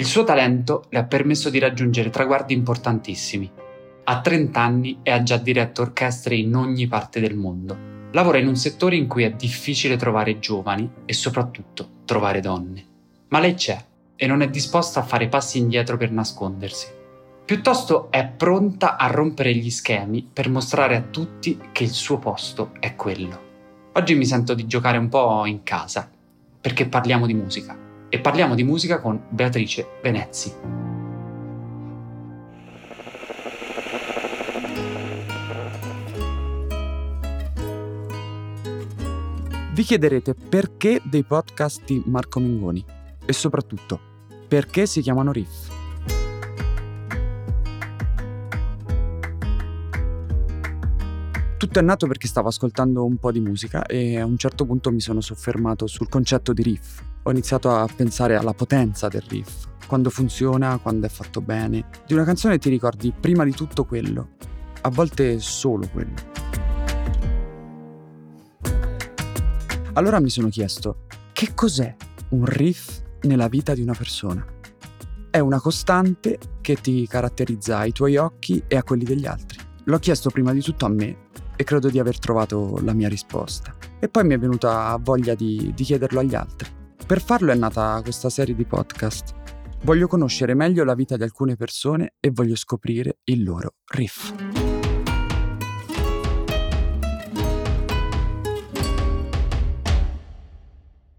Il suo talento le ha permesso di raggiungere traguardi importantissimi. A 30 anni ha già diretto orchestre in ogni parte del mondo. Lavora in un settore in cui è difficile trovare giovani e soprattutto trovare donne. Ma lei c'è e non è disposta a fare passi indietro per nascondersi. Piuttosto è pronta a rompere gli schemi per mostrare a tutti che il suo posto è quello. Oggi mi sento di giocare un po' in casa, perché parliamo di musica e parliamo di musica con Beatrice Venezzi. Vi chiederete perché dei podcast di Marco Mengoni e soprattutto perché si chiamano Riff. Tutto è nato perché stavo ascoltando un po' di musica e a un certo punto mi sono soffermato sul concetto di riff. Ho iniziato a pensare alla potenza del riff, quando funziona, quando è fatto bene. Di una canzone ti ricordi prima di tutto quello, a volte solo quello. Allora mi sono chiesto, che cos'è un riff nella vita di una persona? È una costante che ti caratterizza ai tuoi occhi e a quelli degli altri. L'ho chiesto prima di tutto a me e credo di aver trovato la mia risposta. E poi mi è venuta voglia di, di chiederlo agli altri. Per farlo è nata questa serie di podcast. Voglio conoscere meglio la vita di alcune persone e voglio scoprire il loro riff.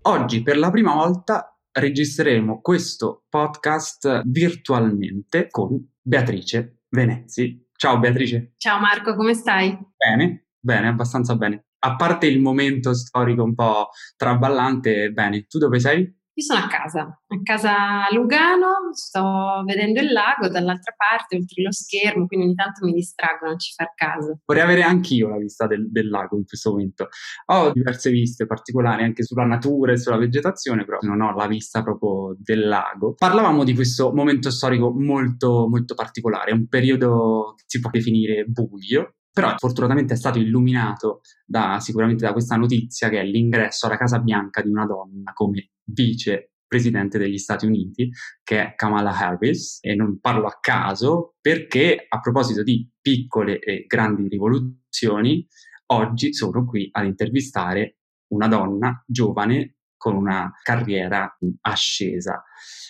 Oggi per la prima volta registreremo questo podcast virtualmente con Beatrice Venezzi, Ciao Beatrice. Ciao Marco, come stai? Bene, bene, abbastanza bene. A parte il momento storico un po' traballante, bene. Tu dove sei? Io sono a casa, a casa a Lugano, sto vedendo il lago dall'altra parte, oltre lo schermo, quindi ogni tanto mi distraggo, non ci far caso. Vorrei avere anch'io la vista del, del, lago in questo momento. Ho diverse viste particolari anche sulla natura e sulla vegetazione, però non ho la vista proprio del lago. Parlavamo di questo momento storico molto, molto particolare, un periodo che si può definire buio, però fortunatamente è stato illuminato da, sicuramente da questa notizia che è l'ingresso alla Casa Bianca di una donna come vice presidente degli Stati Uniti, che è Kamala Harris, e non parlo a caso perché a proposito di piccole e grandi rivoluzioni, oggi sono qui ad intervistare una donna giovane con una carriera ascesa.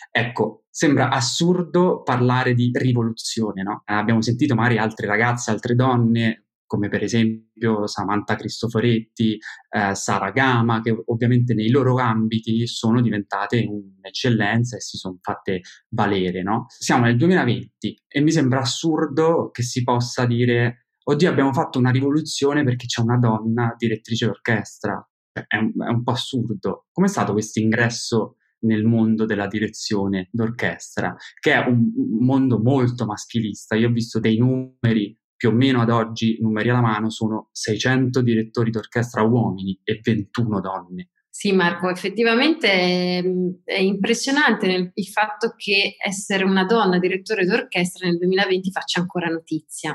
Ecco, sembra assurdo parlare di rivoluzione, no? Abbiamo sentito magari altre ragazze, altre donne, come per esempio Samantha Cristoforetti, eh, Sara Gama, che ovviamente nei loro ambiti sono diventate un'eccellenza e si sono fatte valere, no? Siamo nel 2020 e mi sembra assurdo che si possa dire oddio abbiamo fatto una rivoluzione perché c'è una donna direttrice d'orchestra. È un, è un po' assurdo. Com'è stato questo ingresso nel mondo della direzione d'orchestra, che è un mondo molto maschilista. Io ho visto dei numeri più o meno ad oggi, numeri alla mano, sono 600 direttori d'orchestra uomini e 21 donne. Sì, Marco, effettivamente ehm, è impressionante il fatto che essere una donna direttore d'orchestra nel 2020 faccia ancora notizia.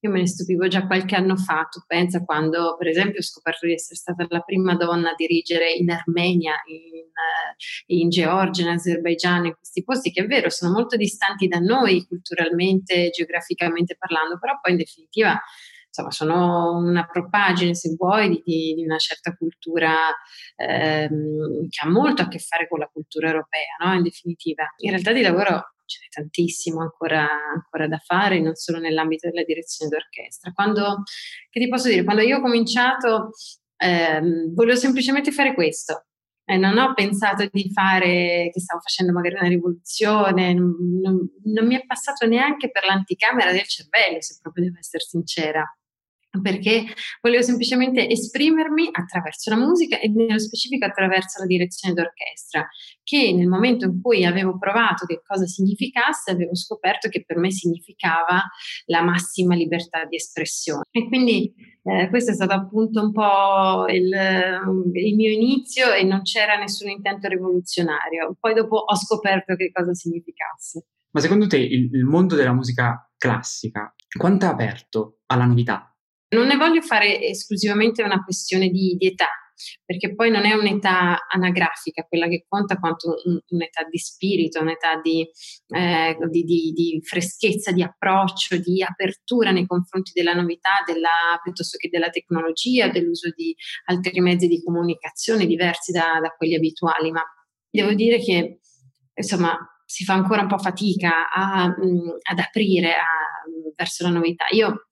Io me ne stupivo già qualche anno fa, tu pensa quando per esempio ho scoperto di essere stata la prima donna a dirigere in Armenia, in, eh, in Georgia, in Azerbaigian, in questi posti che è vero sono molto distanti da noi culturalmente, geograficamente parlando, però poi in definitiva insomma, sono una propagine, se vuoi, di, di una certa cultura ehm, che ha molto a che fare con la cultura europea, no? in definitiva. In realtà di lavoro ce n'è tantissimo ancora, ancora, da fare, non solo nell'ambito della direzione d'orchestra. Quando, che ti posso dire, quando io ho cominciato, ehm, volevo semplicemente fare questo. E non ho pensato di fare, che stavo facendo magari una rivoluzione, non, non, non mi è passato neanche per l'anticamera del cervello, se proprio devo essere sincera perché volevo semplicemente esprimermi attraverso la musica e nello specifico attraverso la direzione d'orchestra, che nel momento in cui avevo provato che cosa significasse, avevo scoperto che per me significava la massima libertà di espressione. E quindi eh, questo è stato appunto un po' il, il mio inizio e non c'era nessun intento rivoluzionario. Poi dopo ho scoperto che cosa significasse. Ma secondo te il, il mondo della musica classica quanto è aperto alla novità? Non ne voglio fare esclusivamente una questione di, di età, perché poi non è un'età anagrafica quella che conta quanto un, un'età di spirito, un'età di, eh, di, di, di, freschezza, di approccio, di apertura nei confronti della novità, della, piuttosto che della tecnologia, dell'uso di altri mezzi di comunicazione diversi da, da quelli abituali. Ma devo dire che insomma si fa ancora un po' fatica a, mh, ad aprire a, verso la novità. Io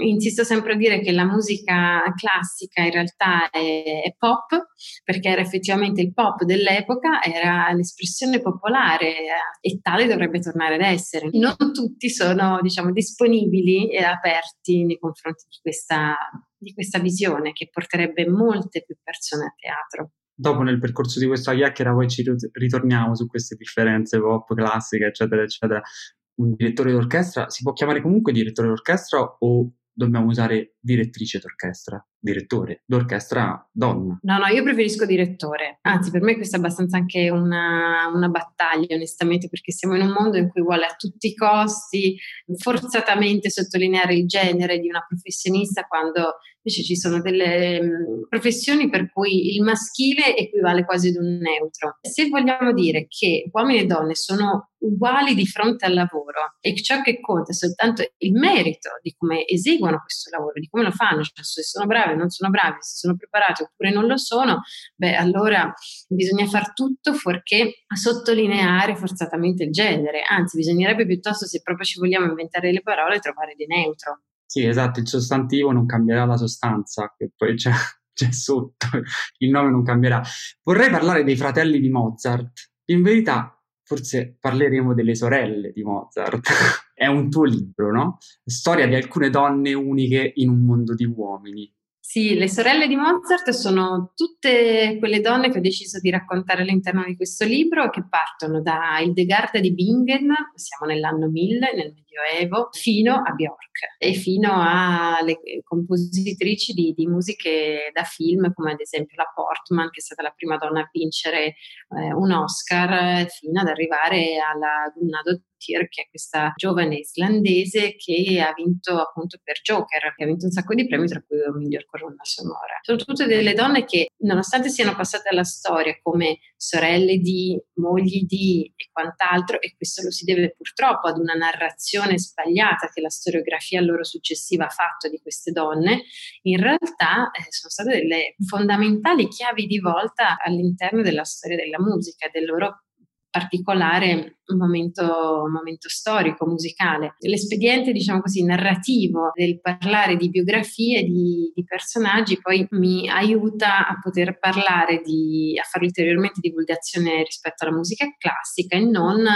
insisto sempre a dire che la musica classica in realtà è, è, pop, perché era effettivamente il pop dell'epoca, era l'espressione popolare e tale dovrebbe tornare ad essere. Non tutti sono, diciamo, disponibili e aperti nei confronti di questa, di questa visione che porterebbe molte più persone a teatro. Dopo nel percorso di questa chiacchiera poi ci ritorniamo su queste differenze pop, classiche, eccetera, eccetera un direttore d'orchestra si può chiamare comunque direttore d'orchestra o dobbiamo usare direttrice d'orchestra, direttore d'orchestra donna? No, no, io preferisco direttore. Anzi, per me questa è abbastanza anche una, una battaglia, onestamente, perché siamo in un mondo in cui vuole a tutti i costi forzatamente sottolineare il genere di una professionista quando Invece ci sono delle mm, professioni per cui il maschile equivale quasi ad un neutro. Se vogliamo dire che uomini e donne sono uguali di fronte al lavoro e ciò che conta è soltanto il merito di come eseguono questo lavoro, di come lo fanno, cioè se sono bravi o non sono bravi, se sono preparati oppure non lo sono, beh allora bisogna far tutto fuorché sottolineare forzatamente il genere, anzi bisognerebbe piuttosto se proprio ci vogliamo inventare le parole trovare di neutro. Sì, esatto, il sostantivo non cambierà la sostanza, che poi c'è, c'è sotto, il nome non cambierà. Vorrei parlare dei fratelli di Mozart. In verità, forse parleremo delle sorelle di Mozart. È un tuo libro, no? Storia di alcune donne uniche in un mondo di uomini. Sì, le sorelle di Mozart sono tutte quelle donne che ho deciso di raccontare all'interno di questo libro che partono da Hildegarda di Bingen, siamo nell'anno 1000, nel Medioevo, fino a Bjork e fino alle compositrici di, di, musiche da film come ad esempio la Portman che è stata la prima donna a vincere eh, un Oscar fino ad arrivare alla Gunnado che è questa giovane islandese che ha vinto appunto per Joker, che ha vinto un sacco di premi, tra cui il miglior colonna sonora. Sono tutte delle donne che, nonostante siano passate alla storia come sorelle di, mogli di e quant'altro, e questo lo si deve purtroppo ad una narrazione sbagliata che la storiografia loro successiva ha fatto di queste donne, in realtà eh, sono state delle fondamentali chiavi di volta all'interno della storia della musica, del loro particolare momento, momento, storico, musicale. L'espediente, diciamo così, narrativo del parlare di biografie di, di, personaggi poi mi aiuta a poter parlare di, a fare ulteriormente divulgazione rispetto alla musica classica e non,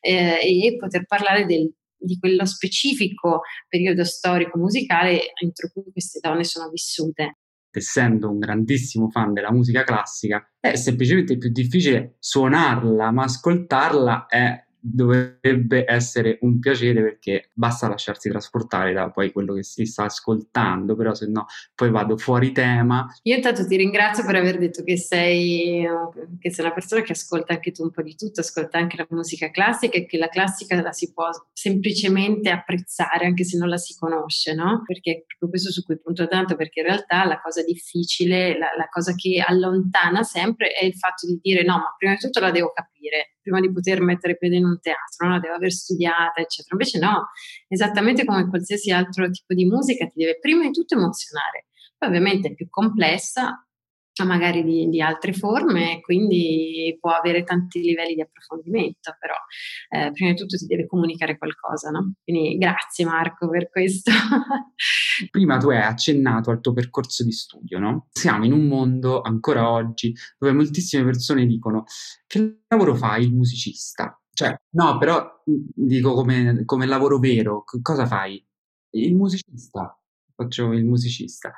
eh, e poter parlare del, di quello specifico periodo storico musicale entro cui queste donne sono vissute. Essendo un grandissimo fan della musica classica, è semplicemente più difficile suonarla, ma ascoltarla è dovrebbe essere un piacere perché basta lasciarsi trasportare da poi quello che si sta ascoltando, però se no poi vado fuori tema. Io intanto ti ringrazio per aver detto che sei, che sei una persona che ascolta anche tu un po' di tutto, ascolta anche la musica classica e che la classica la si può semplicemente apprezzare anche se non la si conosce, no? Perché è proprio questo su cui punto tanto, perché in realtà la cosa difficile, la, la cosa che allontana sempre è il fatto di dire no, ma prima di tutto la devo capire prima di poter mettere piede in un teatro, no? la devo aver studiata, eccetera. Invece no, esattamente come qualsiasi altro tipo di musica ti deve prima di tutto emozionare. Poi ovviamente è più complessa, magari di, di, altre forme, quindi può avere tanti livelli di approfondimento, però eh, prima di tutto ti deve comunicare qualcosa, no? Quindi grazie Marco per questo. prima tu hai accennato al tuo percorso di studio, no? Siamo in un mondo ancora oggi dove moltissime persone dicono che lavoro fai il musicista? Cioè, no, però dico come, come lavoro vero, cosa fai? Il musicista faccio il musicista.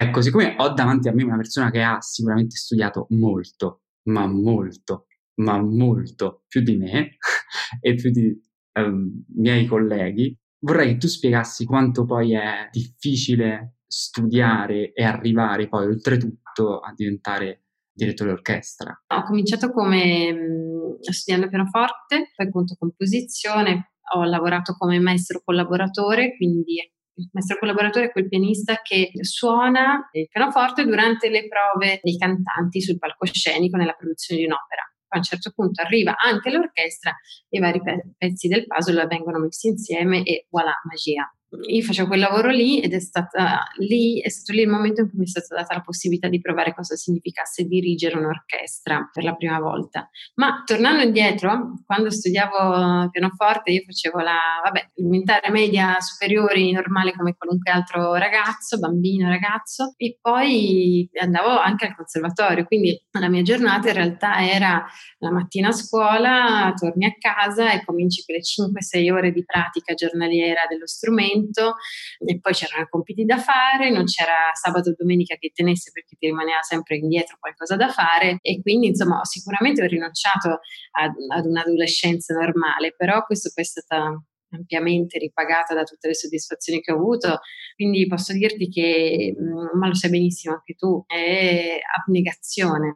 Ecco, siccome ho davanti a me una persona che ha sicuramente studiato molto, ma molto, ma molto più di me e più di um, miei colleghi, vorrei che tu spiegassi quanto poi è difficile studiare e arrivare poi oltretutto a diventare direttore d'orchestra. Ho cominciato come mh, studiando pianoforte, poi appunto composizione, ho lavorato come maestro collaboratore, quindi il maestro collaboratore è quel pianista che suona il pianoforte durante le prove dei cantanti sul palcoscenico nella produzione di un'opera. a un certo punto arriva anche l'orchestra e i vari pezzi del puzzle vengono messi insieme e voilà, magia io facevo quel lavoro lì ed è, stata, lì, è stato lì il momento in cui mi è stata data la possibilità di provare cosa significasse dirigere un'orchestra per la prima volta. Ma tornando indietro, quando studiavo pianoforte, io facevo la, vabbè, elementare, media, superiori, normale come qualunque altro ragazzo, bambino, ragazzo, e poi andavo anche al conservatorio, quindi la mia giornata in realtà era la mattina a scuola, torni a casa e cominci quelle 5-6 ore di pratica giornaliera dello strumento momento e poi c'erano compiti da fare, non c'era sabato o domenica che tenesse perché ti rimaneva sempre indietro qualcosa da fare e quindi insomma sicuramente ho rinunciato ad, ad un'adolescenza normale, però questo poi è stata ampiamente ripagata da tutte le soddisfazioni che ho avuto, quindi posso dirti che, mm, ma lo sai benissimo anche tu, è abnegazione.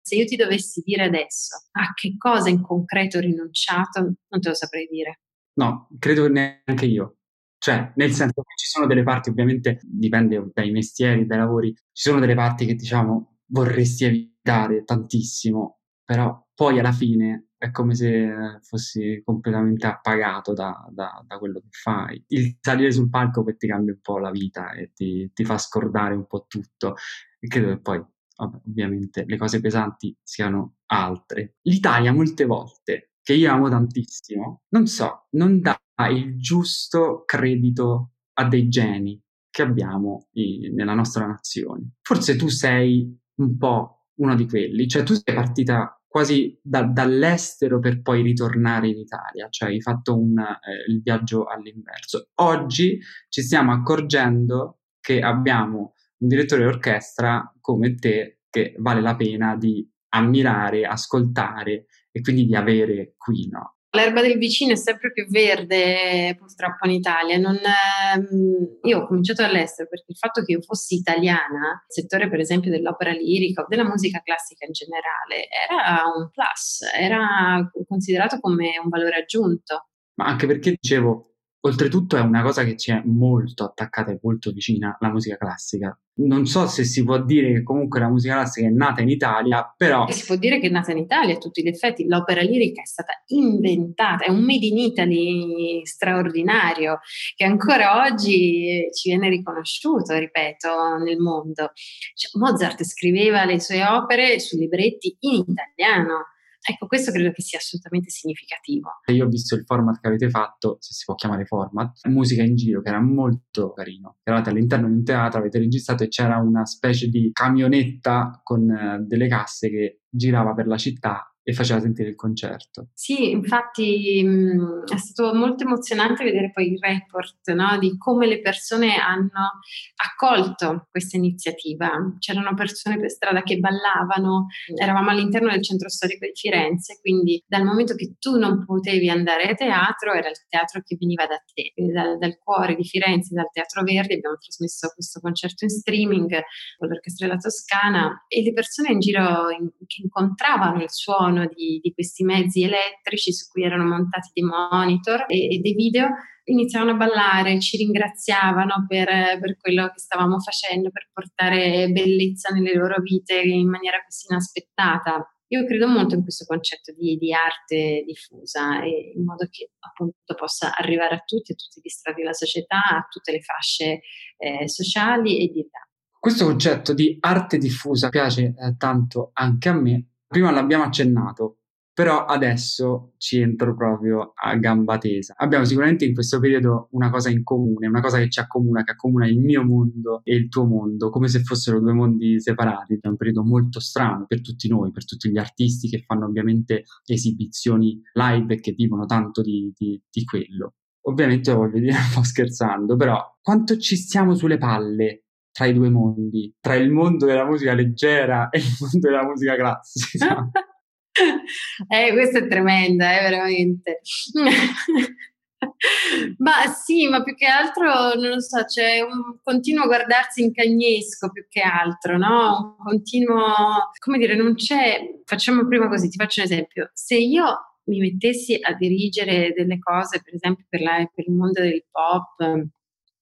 Se io ti dovessi dire adesso a che cosa in concreto ho rinunciato, non te lo saprei dire. No, credo neanche io. Cioè, nel senso che ci sono delle parti, ovviamente dipende dai mestieri, dai lavori, ci sono delle parti che diciamo vorresti evitare tantissimo, però poi alla fine è come se fossi completamente appagato da, da, da quello che fai. Il salire sul palco poi ti cambia un po' la vita e ti, ti fa scordare un po' tutto. E credo che poi, ovviamente, le cose pesanti siano altre. L'Italia molte volte, che io amo tantissimo, non so, non dà il giusto credito a dei geni che abbiamo in, nella nostra nazione. Forse tu sei un po' uno di quelli, cioè tu sei partita quasi da, dall'estero per poi ritornare in Italia, cioè hai fatto un, eh, il viaggio all'inverso. Oggi ci stiamo accorgendo che abbiamo un direttore d'orchestra come te che vale la pena di ammirare, ascoltare e quindi di avere qui, no? L'erba del vicino è sempre più verde purtroppo in Italia. Non, ehm, io ho cominciato all'estero perché il fatto che io fossi italiana, il settore per esempio dell'opera lirica o della musica classica in generale, era un plus, era considerato come un valore aggiunto. Ma anche perché dicevo, Oltretutto è una cosa che ci è molto attaccata e molto vicina alla musica classica. Non so se si può dire che comunque la musica classica è nata in Italia, però... E si può dire che è nata in Italia a tutti gli effetti. L'opera lirica è stata inventata, è un made in Italy straordinario che ancora oggi ci viene riconosciuto, ripeto, nel mondo. Cioè, Mozart scriveva le sue opere su libretti in italiano Ecco, questo credo che sia assolutamente significativo. Io ho visto il format che avete fatto, se si può chiamare format, musica in giro, che era molto carino. Eravate all'interno di un teatro, avete registrato e c'era una specie di camionetta con eh, delle casse che girava per la città e faceva sentire il concerto. Sì, infatti mh, è stato molto emozionante vedere poi il report no, di come le persone hanno accolto questa iniziativa. C'erano persone per strada che ballavano, eravamo all'interno del centro storico di Firenze, quindi dal momento che tu non potevi andare a teatro, era il teatro che veniva da te, dal, dal cuore di Firenze, dal Teatro Verdi, abbiamo trasmesso questo concerto in streaming con l'Orchestra della Toscana e le persone in giro in, che incontravano il suono suono di, di, questi mezzi elettrici su cui erano montati dei monitor e, e dei video, iniziavano a ballare, ci ringraziavano per, per, quello che stavamo facendo, per portare bellezza nelle loro vite in maniera così inaspettata. Io credo molto in questo concetto di, di arte diffusa in modo che appunto possa arrivare a tutti, a tutti gli strati della società, a tutte le fasce eh, sociali e di età. Questo concetto di arte diffusa piace eh, tanto anche a me Prima l'abbiamo accennato, però adesso ci entro proprio a gamba tesa. Abbiamo sicuramente in questo periodo una cosa in comune, una cosa che ci accomuna, che accomuna il mio mondo e il tuo mondo, come se fossero due mondi separati. È un periodo molto strano per tutti noi, per tutti gli artisti che fanno ovviamente esibizioni live e che vivono tanto di, di, di quello. Ovviamente voglio dire un po' scherzando, però quanto ci stiamo sulle palle tra i due mondi, tra il mondo della musica leggera e il mondo della musica classica. eh, questa è tremenda, eh, veramente. ma sì, ma più che altro, non lo so, c'è un continuo guardarsi in cagnesco più che altro, no? Un continuo, come dire, non c'è, facciamo prima così, ti faccio un esempio, se io mi mettessi a dirigere delle cose, per esempio per, la, per il mondo del pop,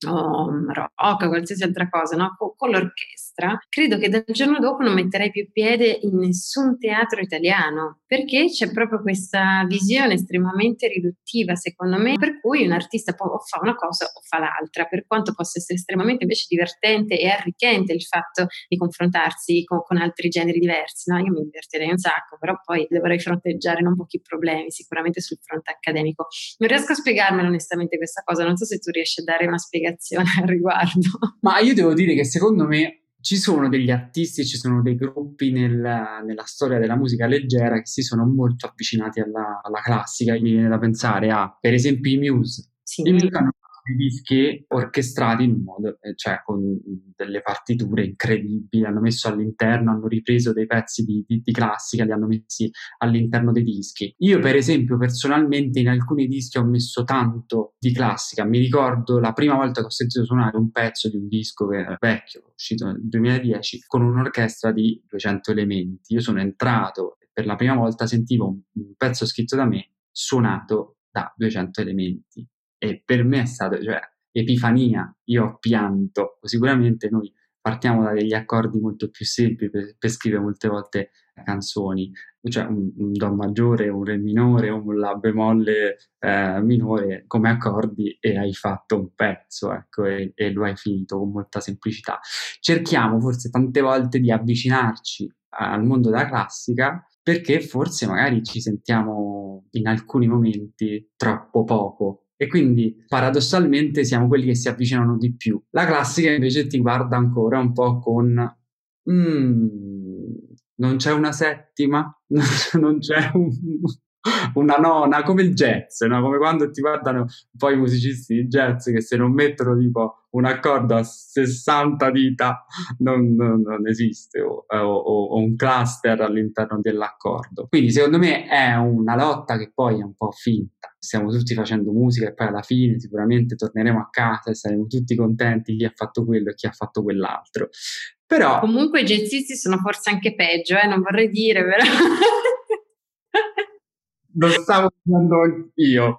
rock, qualsiasi altra cosa, no? con, con, l'orchestra, credo che dal giorno dopo non metterei più piede in nessun teatro italiano, perché c'è proprio questa visione estremamente riduttiva, secondo me, per cui un artista può, o fa una cosa o fa l'altra, per quanto possa essere estremamente invece divertente e arricchente il fatto di confrontarsi con, con altri generi diversi. No? Io mi divertirei un sacco, però poi dovrei fronteggiare non pochi problemi, sicuramente sul fronte accademico. Non riesco a spiegarmelo onestamente questa cosa, non so se tu riesci a dare una spiegazione al riguardo. Ma io devo dire che secondo me ci sono degli artisti, ci sono dei gruppi nel, nella storia della musica leggera che si sono molto avvicinati alla, alla classica. Mi viene da pensare a, per esempio, i Muse. Sì. I Muse hanno di dischi orchestrati in un modo, eh, cioè con delle partiture incredibili, hanno messo all'interno, hanno ripreso dei pezzi di, di, di, classica, li hanno messi all'interno dei dischi. Io per esempio personalmente in alcuni dischi ho messo tanto di classica, mi ricordo la prima volta che ho sentito suonare un pezzo di un disco che era vecchio, uscito nel 2010, con un'orchestra di 200 elementi. Io sono entrato e per la prima volta sentivo un, un pezzo scritto da me suonato da 200 elementi e per me è stato, cioè, epifania, io ho pianto, sicuramente noi partiamo da degli accordi molto più semplici per, per scrivere molte volte canzoni, cioè un, un, Do maggiore, un Re minore, un La bemolle eh, minore come accordi e hai fatto un pezzo, ecco, e, e, lo hai finito con molta semplicità. Cerchiamo forse tante volte di avvicinarci al mondo della classica perché forse magari ci sentiamo in alcuni momenti troppo poco e quindi paradossalmente siamo quelli che si avvicinano di più. La classica invece ti guarda ancora un po' con mm, non c'è una settima, non c'è un, una nona, come il jazz, no? come quando ti guardano poi i musicisti di jazz che se non mettono tipo un accordo a 60 dita non, non, non esiste o, o, o, un cluster all'interno dell'accordo. Quindi secondo me è una lotta che poi è un po' finta. Stiamo tutti facendo musica e poi alla fine sicuramente torneremo a casa e saremo tutti contenti chi ha fatto quello e chi ha fatto quell'altro. Però... Comunque i jazzisti sono forse anche peggio, eh? non vorrei dire, però... Lo stavo dicendo io.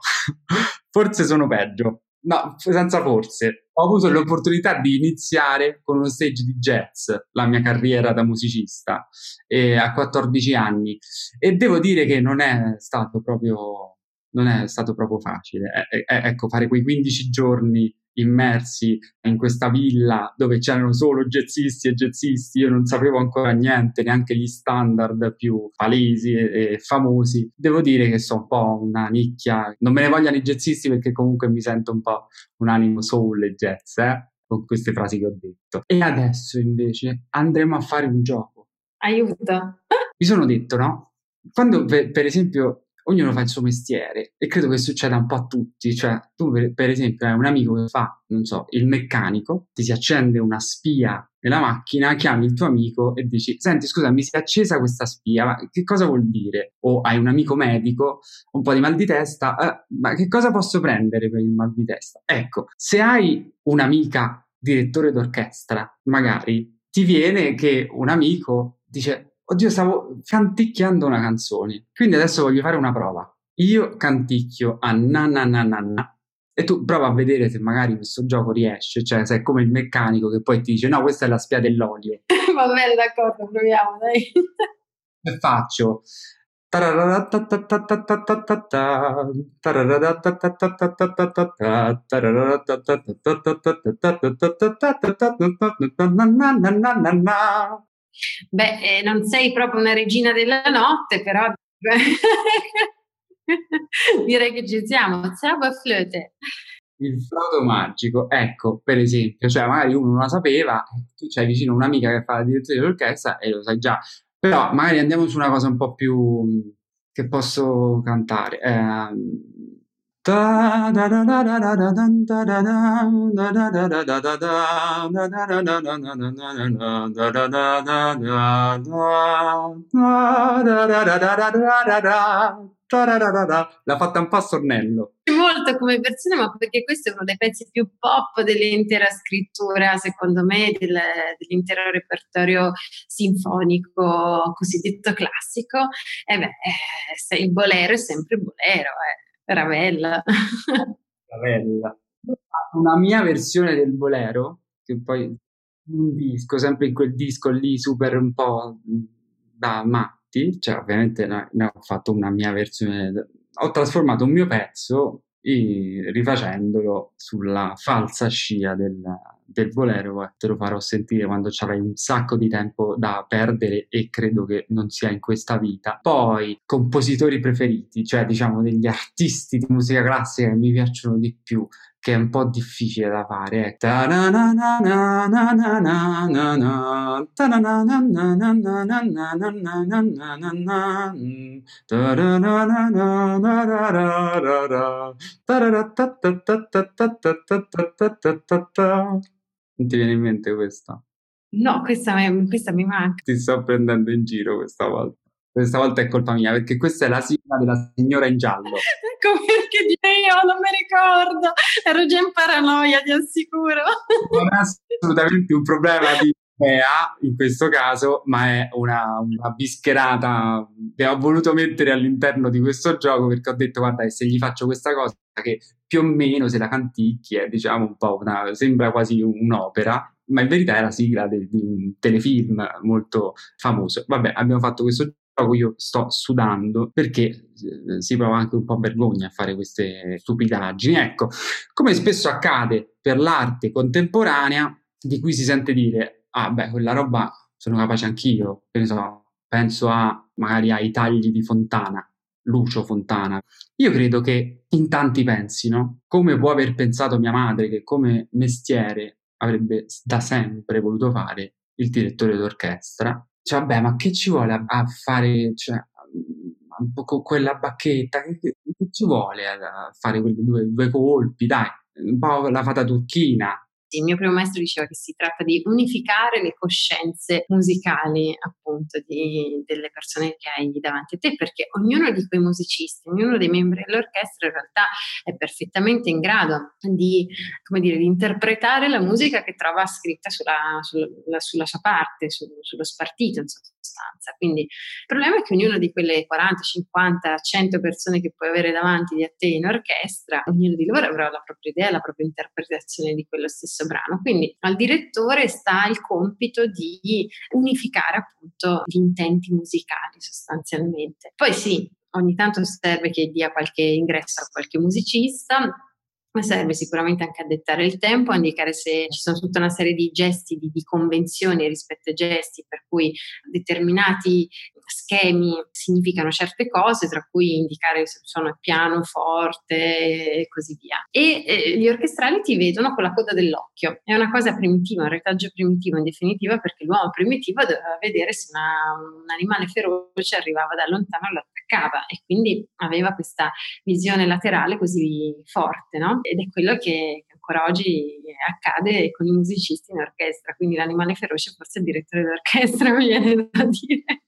Forse sono peggio. No, senza forse. Ho avuto l'opportunità di iniziare con uno stage di jazz, la mia carriera da musicista, eh, a 14 anni. E devo dire che non è stato proprio, non è stato proprio facile. Eh, eh, ecco, fare quei 15 giorni immersi in questa villa dove c'erano solo jazzisti e jazzisti, io non sapevo ancora niente, neanche gli standard più palesi e, e famosi. Devo dire che sono un po' una nicchia, non me ne vogliano i jazzisti perché comunque mi sento un po' un animo soul e jazz, eh? con queste frasi che ho detto. E adesso invece andremo a fare un gioco. Aiuto! Mi sono detto, no? Quando per, per esempio ognuno fa il suo mestiere e credo che succeda un po' a tutti, cioè tu per, per, esempio hai un amico che fa, non so, il meccanico, ti si accende una spia nella macchina, chiami il tuo amico e dici, senti scusa mi si è accesa questa spia, ma che cosa vuol dire? O hai un amico medico, un po' di mal di testa, eh, ma che cosa posso prendere per il mal di testa? Ecco, se hai un'amica direttore d'orchestra, magari ti viene che un amico dice Oddio, stavo canticchiando una canzone. Quindi adesso voglio fare una prova. Io canticchio a na na na na na. E tu prova a vedere se magari questo gioco riesce, cioè se è come il meccanico che poi ti dice no, questa è la spia dell'olio. Va bene, d'accordo, proviamo, dai. E faccio Beh, eh, non sei proprio una regina della notte, però direi che ci siamo. Ciao flöte. Il flauto magico, ecco, per esempio, cioè magari uno non la sapeva, tu c'hai vicino un'amica che fa la direzione dell'orchestra e lo sai già, però magari andiamo su una cosa un po' più che posso cantare. Eh, L'ha fatta un po' a. Molto come versione, ma perché questo è uno dei pezzi più pop dell'intera scrittura, secondo me, del, dell'intero repertorio sinfonico cosiddetto classico. E beh, il bolero è sempre bolero, eh. Ravella. Ravella. una mia versione del bolero, che poi un disco, sempre in quel disco lì super un po' da matti, cioè ovviamente ne ho fatto una mia versione, ho trasformato un mio pezzo rifacendolo sulla falsa scia del, del bolero te lo farò sentire quando avrai un sacco di tempo da perdere e credo che non sia in questa vita. Poi, compositori preferiti, cioè diciamo degli artisti di musica classica che mi piacciono di più, che è un po' difficile da fare. Non ti viene in mente questa? No, questa, questa mi manca. Ti sto prendendo in giro questa volta. Questa volta è colpa mia, perché questa è la sigla della signora in giallo. Ecco perché io non mi ricordo, ero già in paranoia, ti assicuro. Non è assolutamente un problema di idea in questo caso, ma è una, una, bischerata che ho voluto mettere all'interno di questo gioco perché ho detto guarda se gli faccio questa cosa che più o meno se la canticchi è diciamo un po' una, sembra quasi un'opera ma in verità è la sigla di, di un telefilm molto famoso vabbè abbiamo fatto questo gioco io sto sudando perché eh, si prova anche un po' vergogna a fare queste stupidaggini ecco come spesso accade per l'arte contemporanea di cui si sente dire ah beh, quella roba sono capace anch'io, che ne so, penso a magari ai tagli di Fontana, Lucio Fontana. Io credo che in tanti pensino, come può aver pensato mia madre, che come mestiere avrebbe da sempre voluto fare il direttore d'orchestra. Cioè, vabbè, ma che ci vuole a, a fare, cioè, un po' con quella bacchetta? Che, che, ci vuole a, fare quei due, due colpi? Dai, un po' la fata turchina, il mio primo maestro diceva che si tratta di unificare le coscienze musicali appunto di, delle persone che hai davanti a te, perché ognuno di quei musicisti, ognuno dei membri dell'orchestra in realtà è perfettamente in grado di, come dire, di interpretare la musica che trova scritta sulla, sulla, sulla sua parte, su, sullo spartito, insomma. Quindi il problema è che ognuno di quelle 40, 50, 100 persone che puoi avere davanti a te in orchestra, ognuno di loro avrà la propria idea, la propria interpretazione di quello stesso brano. Quindi al direttore sta il compito di unificare appunto gli intenti musicali sostanzialmente. Poi sì, ogni tanto serve che dia qualche ingresso a qualche musicista, ma serve sicuramente anche a dettare il tempo, a indicare se ci sono tutta una serie di gesti, di, di convenzioni rispetto ai gesti, per cui determinati schemi significano certe cose, tra cui indicare se sono piano, forte e così via. E eh, gli orchestrali ti vedono con la coda dell'occhio. È una cosa primitiva, un retaggio primitivo in definitiva, perché l'uomo primitivo doveva vedere se una, un animale feroce arrivava da lontano lo attaccava e quindi aveva questa visione laterale così forte, no? ed è quello che ancora oggi accade con i musicisti in orchestra, quindi l'animale feroce forse è il direttore d'orchestra, mi viene da dire.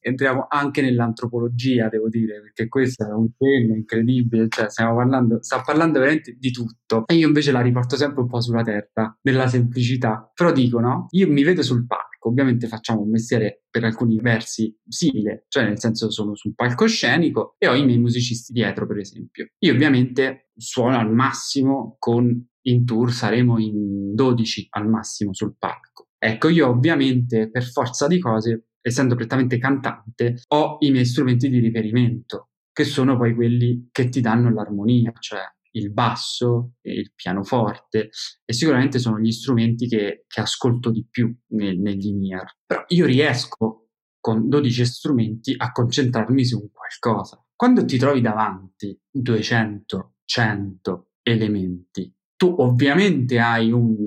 Entriamo anche nell'antropologia, devo dire, perché questo è un tema incredibile, cioè stiamo parlando, sta parlando veramente di tutto. E io invece la riporto sempre un po' sulla terra, nella semplicità. Però dico, no? Io mi vedo sul palco ovviamente facciamo un mestiere per alcuni versi simile, cioè nel senso sono sul palcoscenico e ho i miei musicisti dietro, per esempio. Io ovviamente suono al massimo con in tour saremo in 12 al massimo sul palco. Ecco, io ovviamente per forza di cose, essendo prettamente cantante, ho i miei strumenti di riferimento, che sono poi quelli che ti danno l'armonia, cioè il basso il pianoforte e sicuramente sono gli strumenti che, che ascolto di più nel, negli INIAR. Però io riesco con 12 strumenti a concentrarmi su qualcosa. Quando ti trovi davanti 200, 100 elementi, tu ovviamente hai un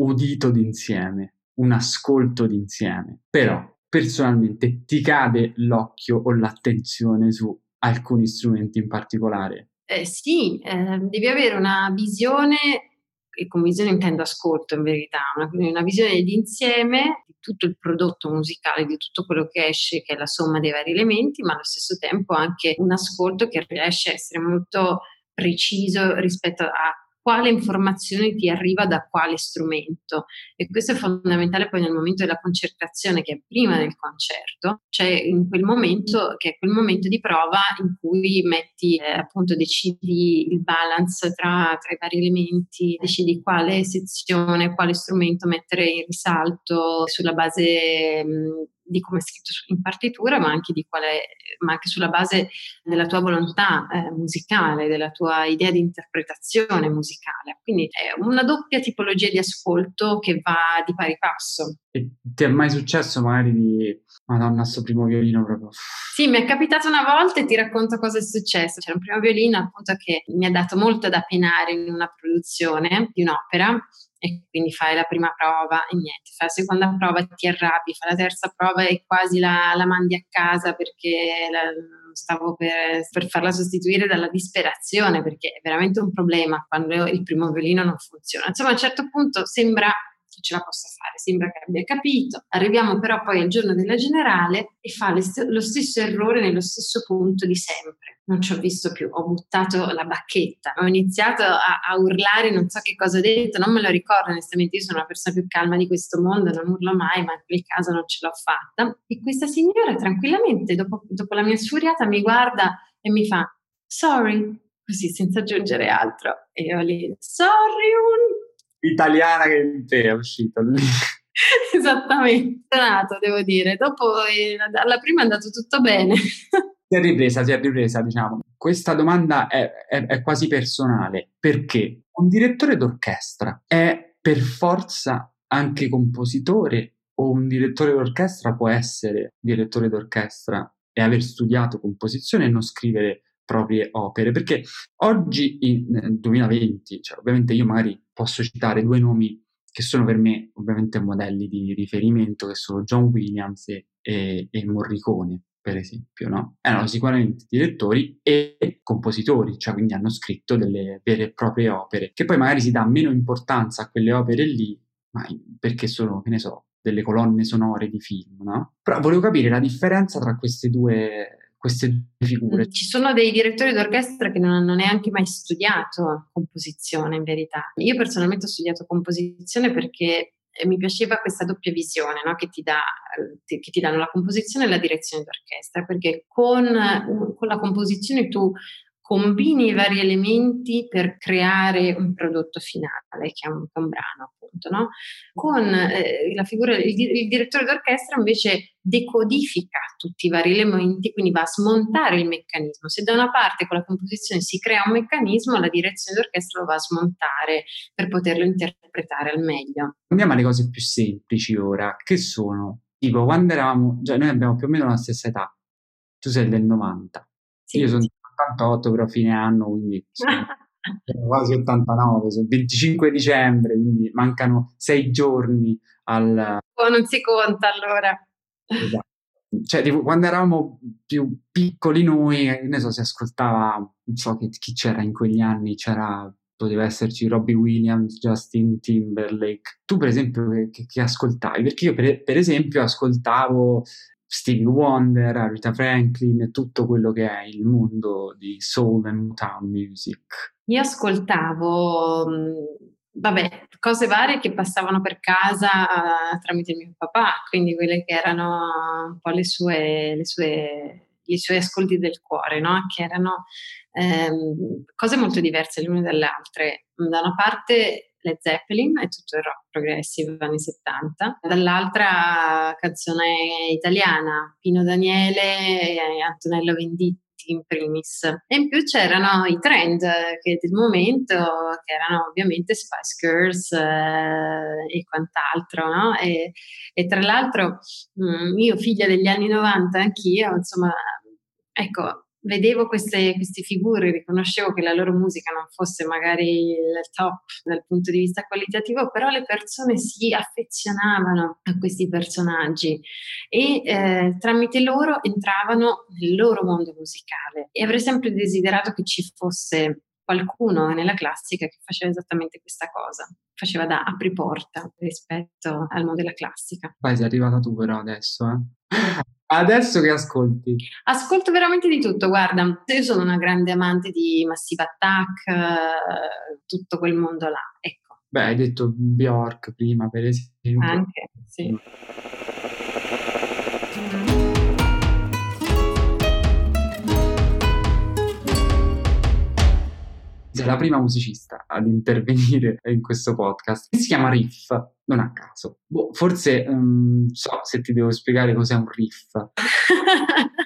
udito d'insieme, un ascolto d'insieme, però personalmente ti cade l'occhio o l'attenzione su alcuni strumenti in particolare? Eh, sì, eh, devi avere una visione, e con visione intendo ascolto in verità, una, una visione di insieme di tutto il prodotto musicale, di tutto quello che esce, che è la somma dei vari elementi, ma allo stesso tempo anche un ascolto che riesce a essere molto preciso rispetto a quale informazione ti arriva da quale strumento. E questo è fondamentale poi nel momento della concertazione che è prima del concerto, cioè in quel momento che è quel momento di prova in cui metti eh, appunto decidi il balance tra, tra, i vari elementi, decidi quale sezione, quale strumento mettere in risalto sulla base mh, di come è scritto in partitura, ma anche, quale, ma anche sulla base della tua volontà eh, musicale, della tua idea di interpretazione musicale. Quindi è una doppia tipologia di ascolto che va di pari passo. E ti è mai successo magari di Madonna, sto primo violino proprio. Sì, mi è capitato una volta e ti racconto cosa è successo. C'era un primo violino appunto che mi ha dato molto da penare in una produzione di un'opera e quindi fai la prima prova e niente, fai la seconda prova e ti arrabbi, fai la terza prova e quasi la, la mandi a casa perché la, stavo per, per, farla sostituire dalla disperazione perché è veramente un problema quando il primo violino non funziona. Insomma, a un certo punto sembra che ce la possa fare, sembra che abbia capito. Arriviamo però poi al giorno della generale e fa lo stesso errore nello stesso punto di sempre. Non ci ho visto più, ho buttato la bacchetta, ho iniziato a, a urlare, non so che cosa ho detto, non me lo ricordo onestamente, io sono la persona più calma di questo mondo, non urlo mai, ma in quel caso non ce l'ho fatta. E questa signora tranquillamente, dopo, dopo la mia sfuriata, mi guarda e mi fa, sorry, così senza aggiungere altro. E io lì, sorry, un italiana che in te è uscita lì. Esattamente, nato devo dire. Dopo eh, alla prima è andato tutto bene. si è ripresa, si è ripresa, diciamo. Questa domanda è, è, è quasi personale perché un direttore d'orchestra è per forza anche compositore o un direttore d'orchestra può essere direttore d'orchestra e aver studiato composizione e non scrivere proprie opere, perché oggi nel 2020, cioè ovviamente io magari posso citare due nomi che sono per me ovviamente modelli di riferimento, che sono John Williams e, e, e Morricone, per esempio, no? Erano sicuramente direttori e compositori, cioè quindi hanno scritto delle vere e proprie opere, che poi magari si dà meno importanza a quelle opere lì, ma perché sono, che ne so, delle colonne sonore di film, no? Però volevo capire la differenza tra queste due queste figure. Ci sono dei direttori d'orchestra che non hanno neanche mai studiato composizione, in verità. Io personalmente ho studiato composizione perché eh, mi piaceva questa doppia visione no? che, ti dà, che, ti danno la composizione e la direzione d'orchestra, perché con, con la composizione tu combini i vari elementi per creare un prodotto finale, che è un, un brano, appunto. No? Con eh, la figura, il, il, direttore d'orchestra invece decodifica tutti i vari elementi, quindi va a smontare il meccanismo. Se da una parte con la composizione si crea un meccanismo, la direzione d'orchestra lo va a smontare per poterlo interpretare al meglio. Andiamo alle cose più semplici ora, che sono tipo quando eravamo, cioè noi abbiamo più o meno la stessa età, tu sei del 90, sì, io sono 88 però fine anno, quindi quasi 89, sono il 25 dicembre, quindi mancano sei giorni al... Oh, non si conta allora. Esatto. Cioè, tipo, quando eravamo più piccoli noi, ne so, si ascoltava, non so chi, chi c'era in quegli anni, c'era poteva esserci Robbie Williams, Justin Timberlake. Tu, per esempio, che, che ascoltavi? Perché io, per, per, esempio, ascoltavo Stevie Wonder, Rita Franklin e tutto quello che è il mondo di soul and Motown music. Io ascoltavo, vabbè, cose varie che passavano per casa uh, tramite mio papà, quindi quelle che erano un po' le sue, le sue, i suoi ascolti del cuore, no? che erano ehm, cose molto diverse le une dalle altre. Da una parte Led Zeppelin e tutto il rock progressive anni 70, dall'altra canzone italiana, Pino Daniele e Antonello Venditti in primis. E in più c'erano i trend che del momento, che erano ovviamente Spice Girls eh, e quant'altro, no? E, e tra l'altro mh, mm, io figlia degli anni 90 anch'io, insomma, ecco, vedevo queste, queste, figure, riconoscevo che la loro musica non fosse magari il top dal punto di vista qualitativo, però le persone si affezionavano a questi personaggi e eh, tramite loro entravano nel loro mondo musicale e avrei sempre desiderato che ci fosse qualcuno nella classica che faceva esattamente questa cosa, faceva da apriporta rispetto al mondo della classica. Poi sei arrivata tu però adesso, eh? Adesso che ascolti? Ascolto veramente di tutto, guarda, io sono una grande amante di Massive Attack, eh, tutto quel mondo là, ecco. Beh, hai detto Bjork prima, per esempio. Anche, sì. Sei la prima musicista ad intervenire in questo podcast. Si chiama Riff, non a caso. Boh, forse um, so se ti devo spiegare cos'è un riff.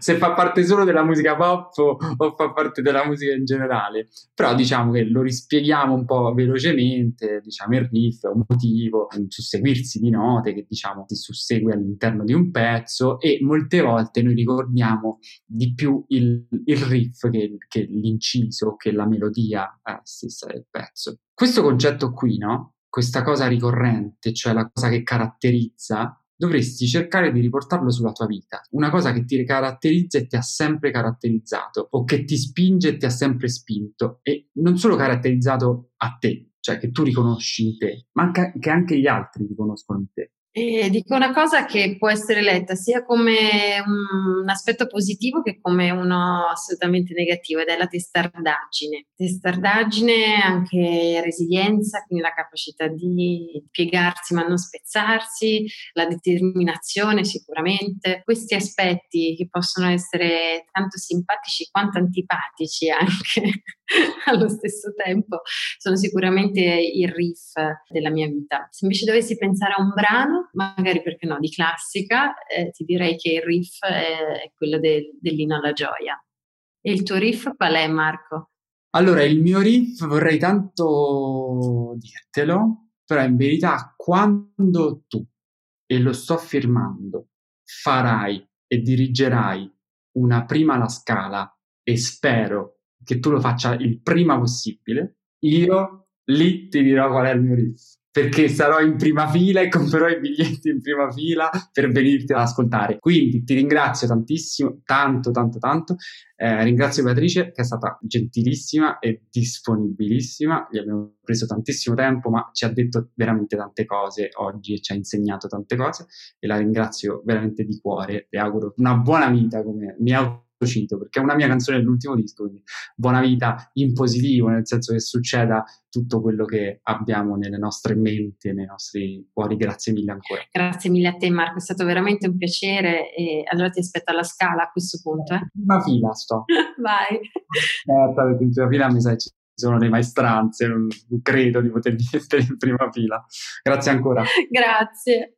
se fa parte solo della musica pop o, o, fa parte della musica in generale. Però diciamo che lo rispieghiamo un po' velocemente, diciamo il riff è un motivo, un susseguirsi di note che diciamo si sussegue all'interno di un pezzo e molte volte noi ricordiamo di più il, il riff che, che, l'inciso, che la melodia eh, stessa del pezzo. Questo concetto qui, no? Questa cosa ricorrente, cioè la cosa che caratterizza dovresti cercare di riportarlo sulla tua vita, una cosa che ti caratterizza e ti ha sempre caratterizzato, o che ti spinge e ti ha sempre spinto, e non solo caratterizzato a te, cioè che tu riconosci in te, ma che anche gli altri riconoscono in te. E dico una cosa che può essere letta sia come un, aspetto positivo che come uno assolutamente negativo ed è la testardaggine. Testardaggine, anche resilienza, quindi la capacità di piegarsi ma non spezzarsi, la determinazione sicuramente. Questi aspetti che possono essere tanto simpatici quanto antipatici anche allo stesso tempo sono sicuramente il riff della mia vita. Se invece dovessi pensare a un brano, magari perché no, di classica, eh, ti direi che il riff è, quello del, dell'Ino alla gioia. E il tuo riff qual è, Marco? Allora, il mio riff vorrei tanto dirtelo, però in verità quando tu, e lo sto firmando, farai e dirigerai una prima alla scala e spero che tu lo faccia il prima possibile, io lì ti dirò qual è il mio riff perché sarò in prima fila e comprerò i biglietti in prima fila per venirti ad ascoltare. Quindi ti ringrazio tantissimo, tanto, tanto, tanto. Eh, ringrazio Beatrice che è stata gentilissima e disponibilissima. Gli abbiamo preso tantissimo tempo, ma ci ha detto veramente tante cose oggi e ci ha insegnato tante cose e la ringrazio veramente di cuore. Le auguro una buona vita come mi ha cito perché è una mia canzone dell'ultimo disco, quindi buona vita in positivo, nel senso che succeda tutto quello che abbiamo nelle nostre menti, nei nostri cuori. Grazie mille ancora. Grazie mille a te Marco, è stato veramente un piacere e allora ti aspetto alla scala a questo punto. Eh. Una fila sto. Vai. Eh, in prima fila mi sai ci sono le maestranze, non credo di potermi mettere in prima fila. Grazie ancora. Grazie.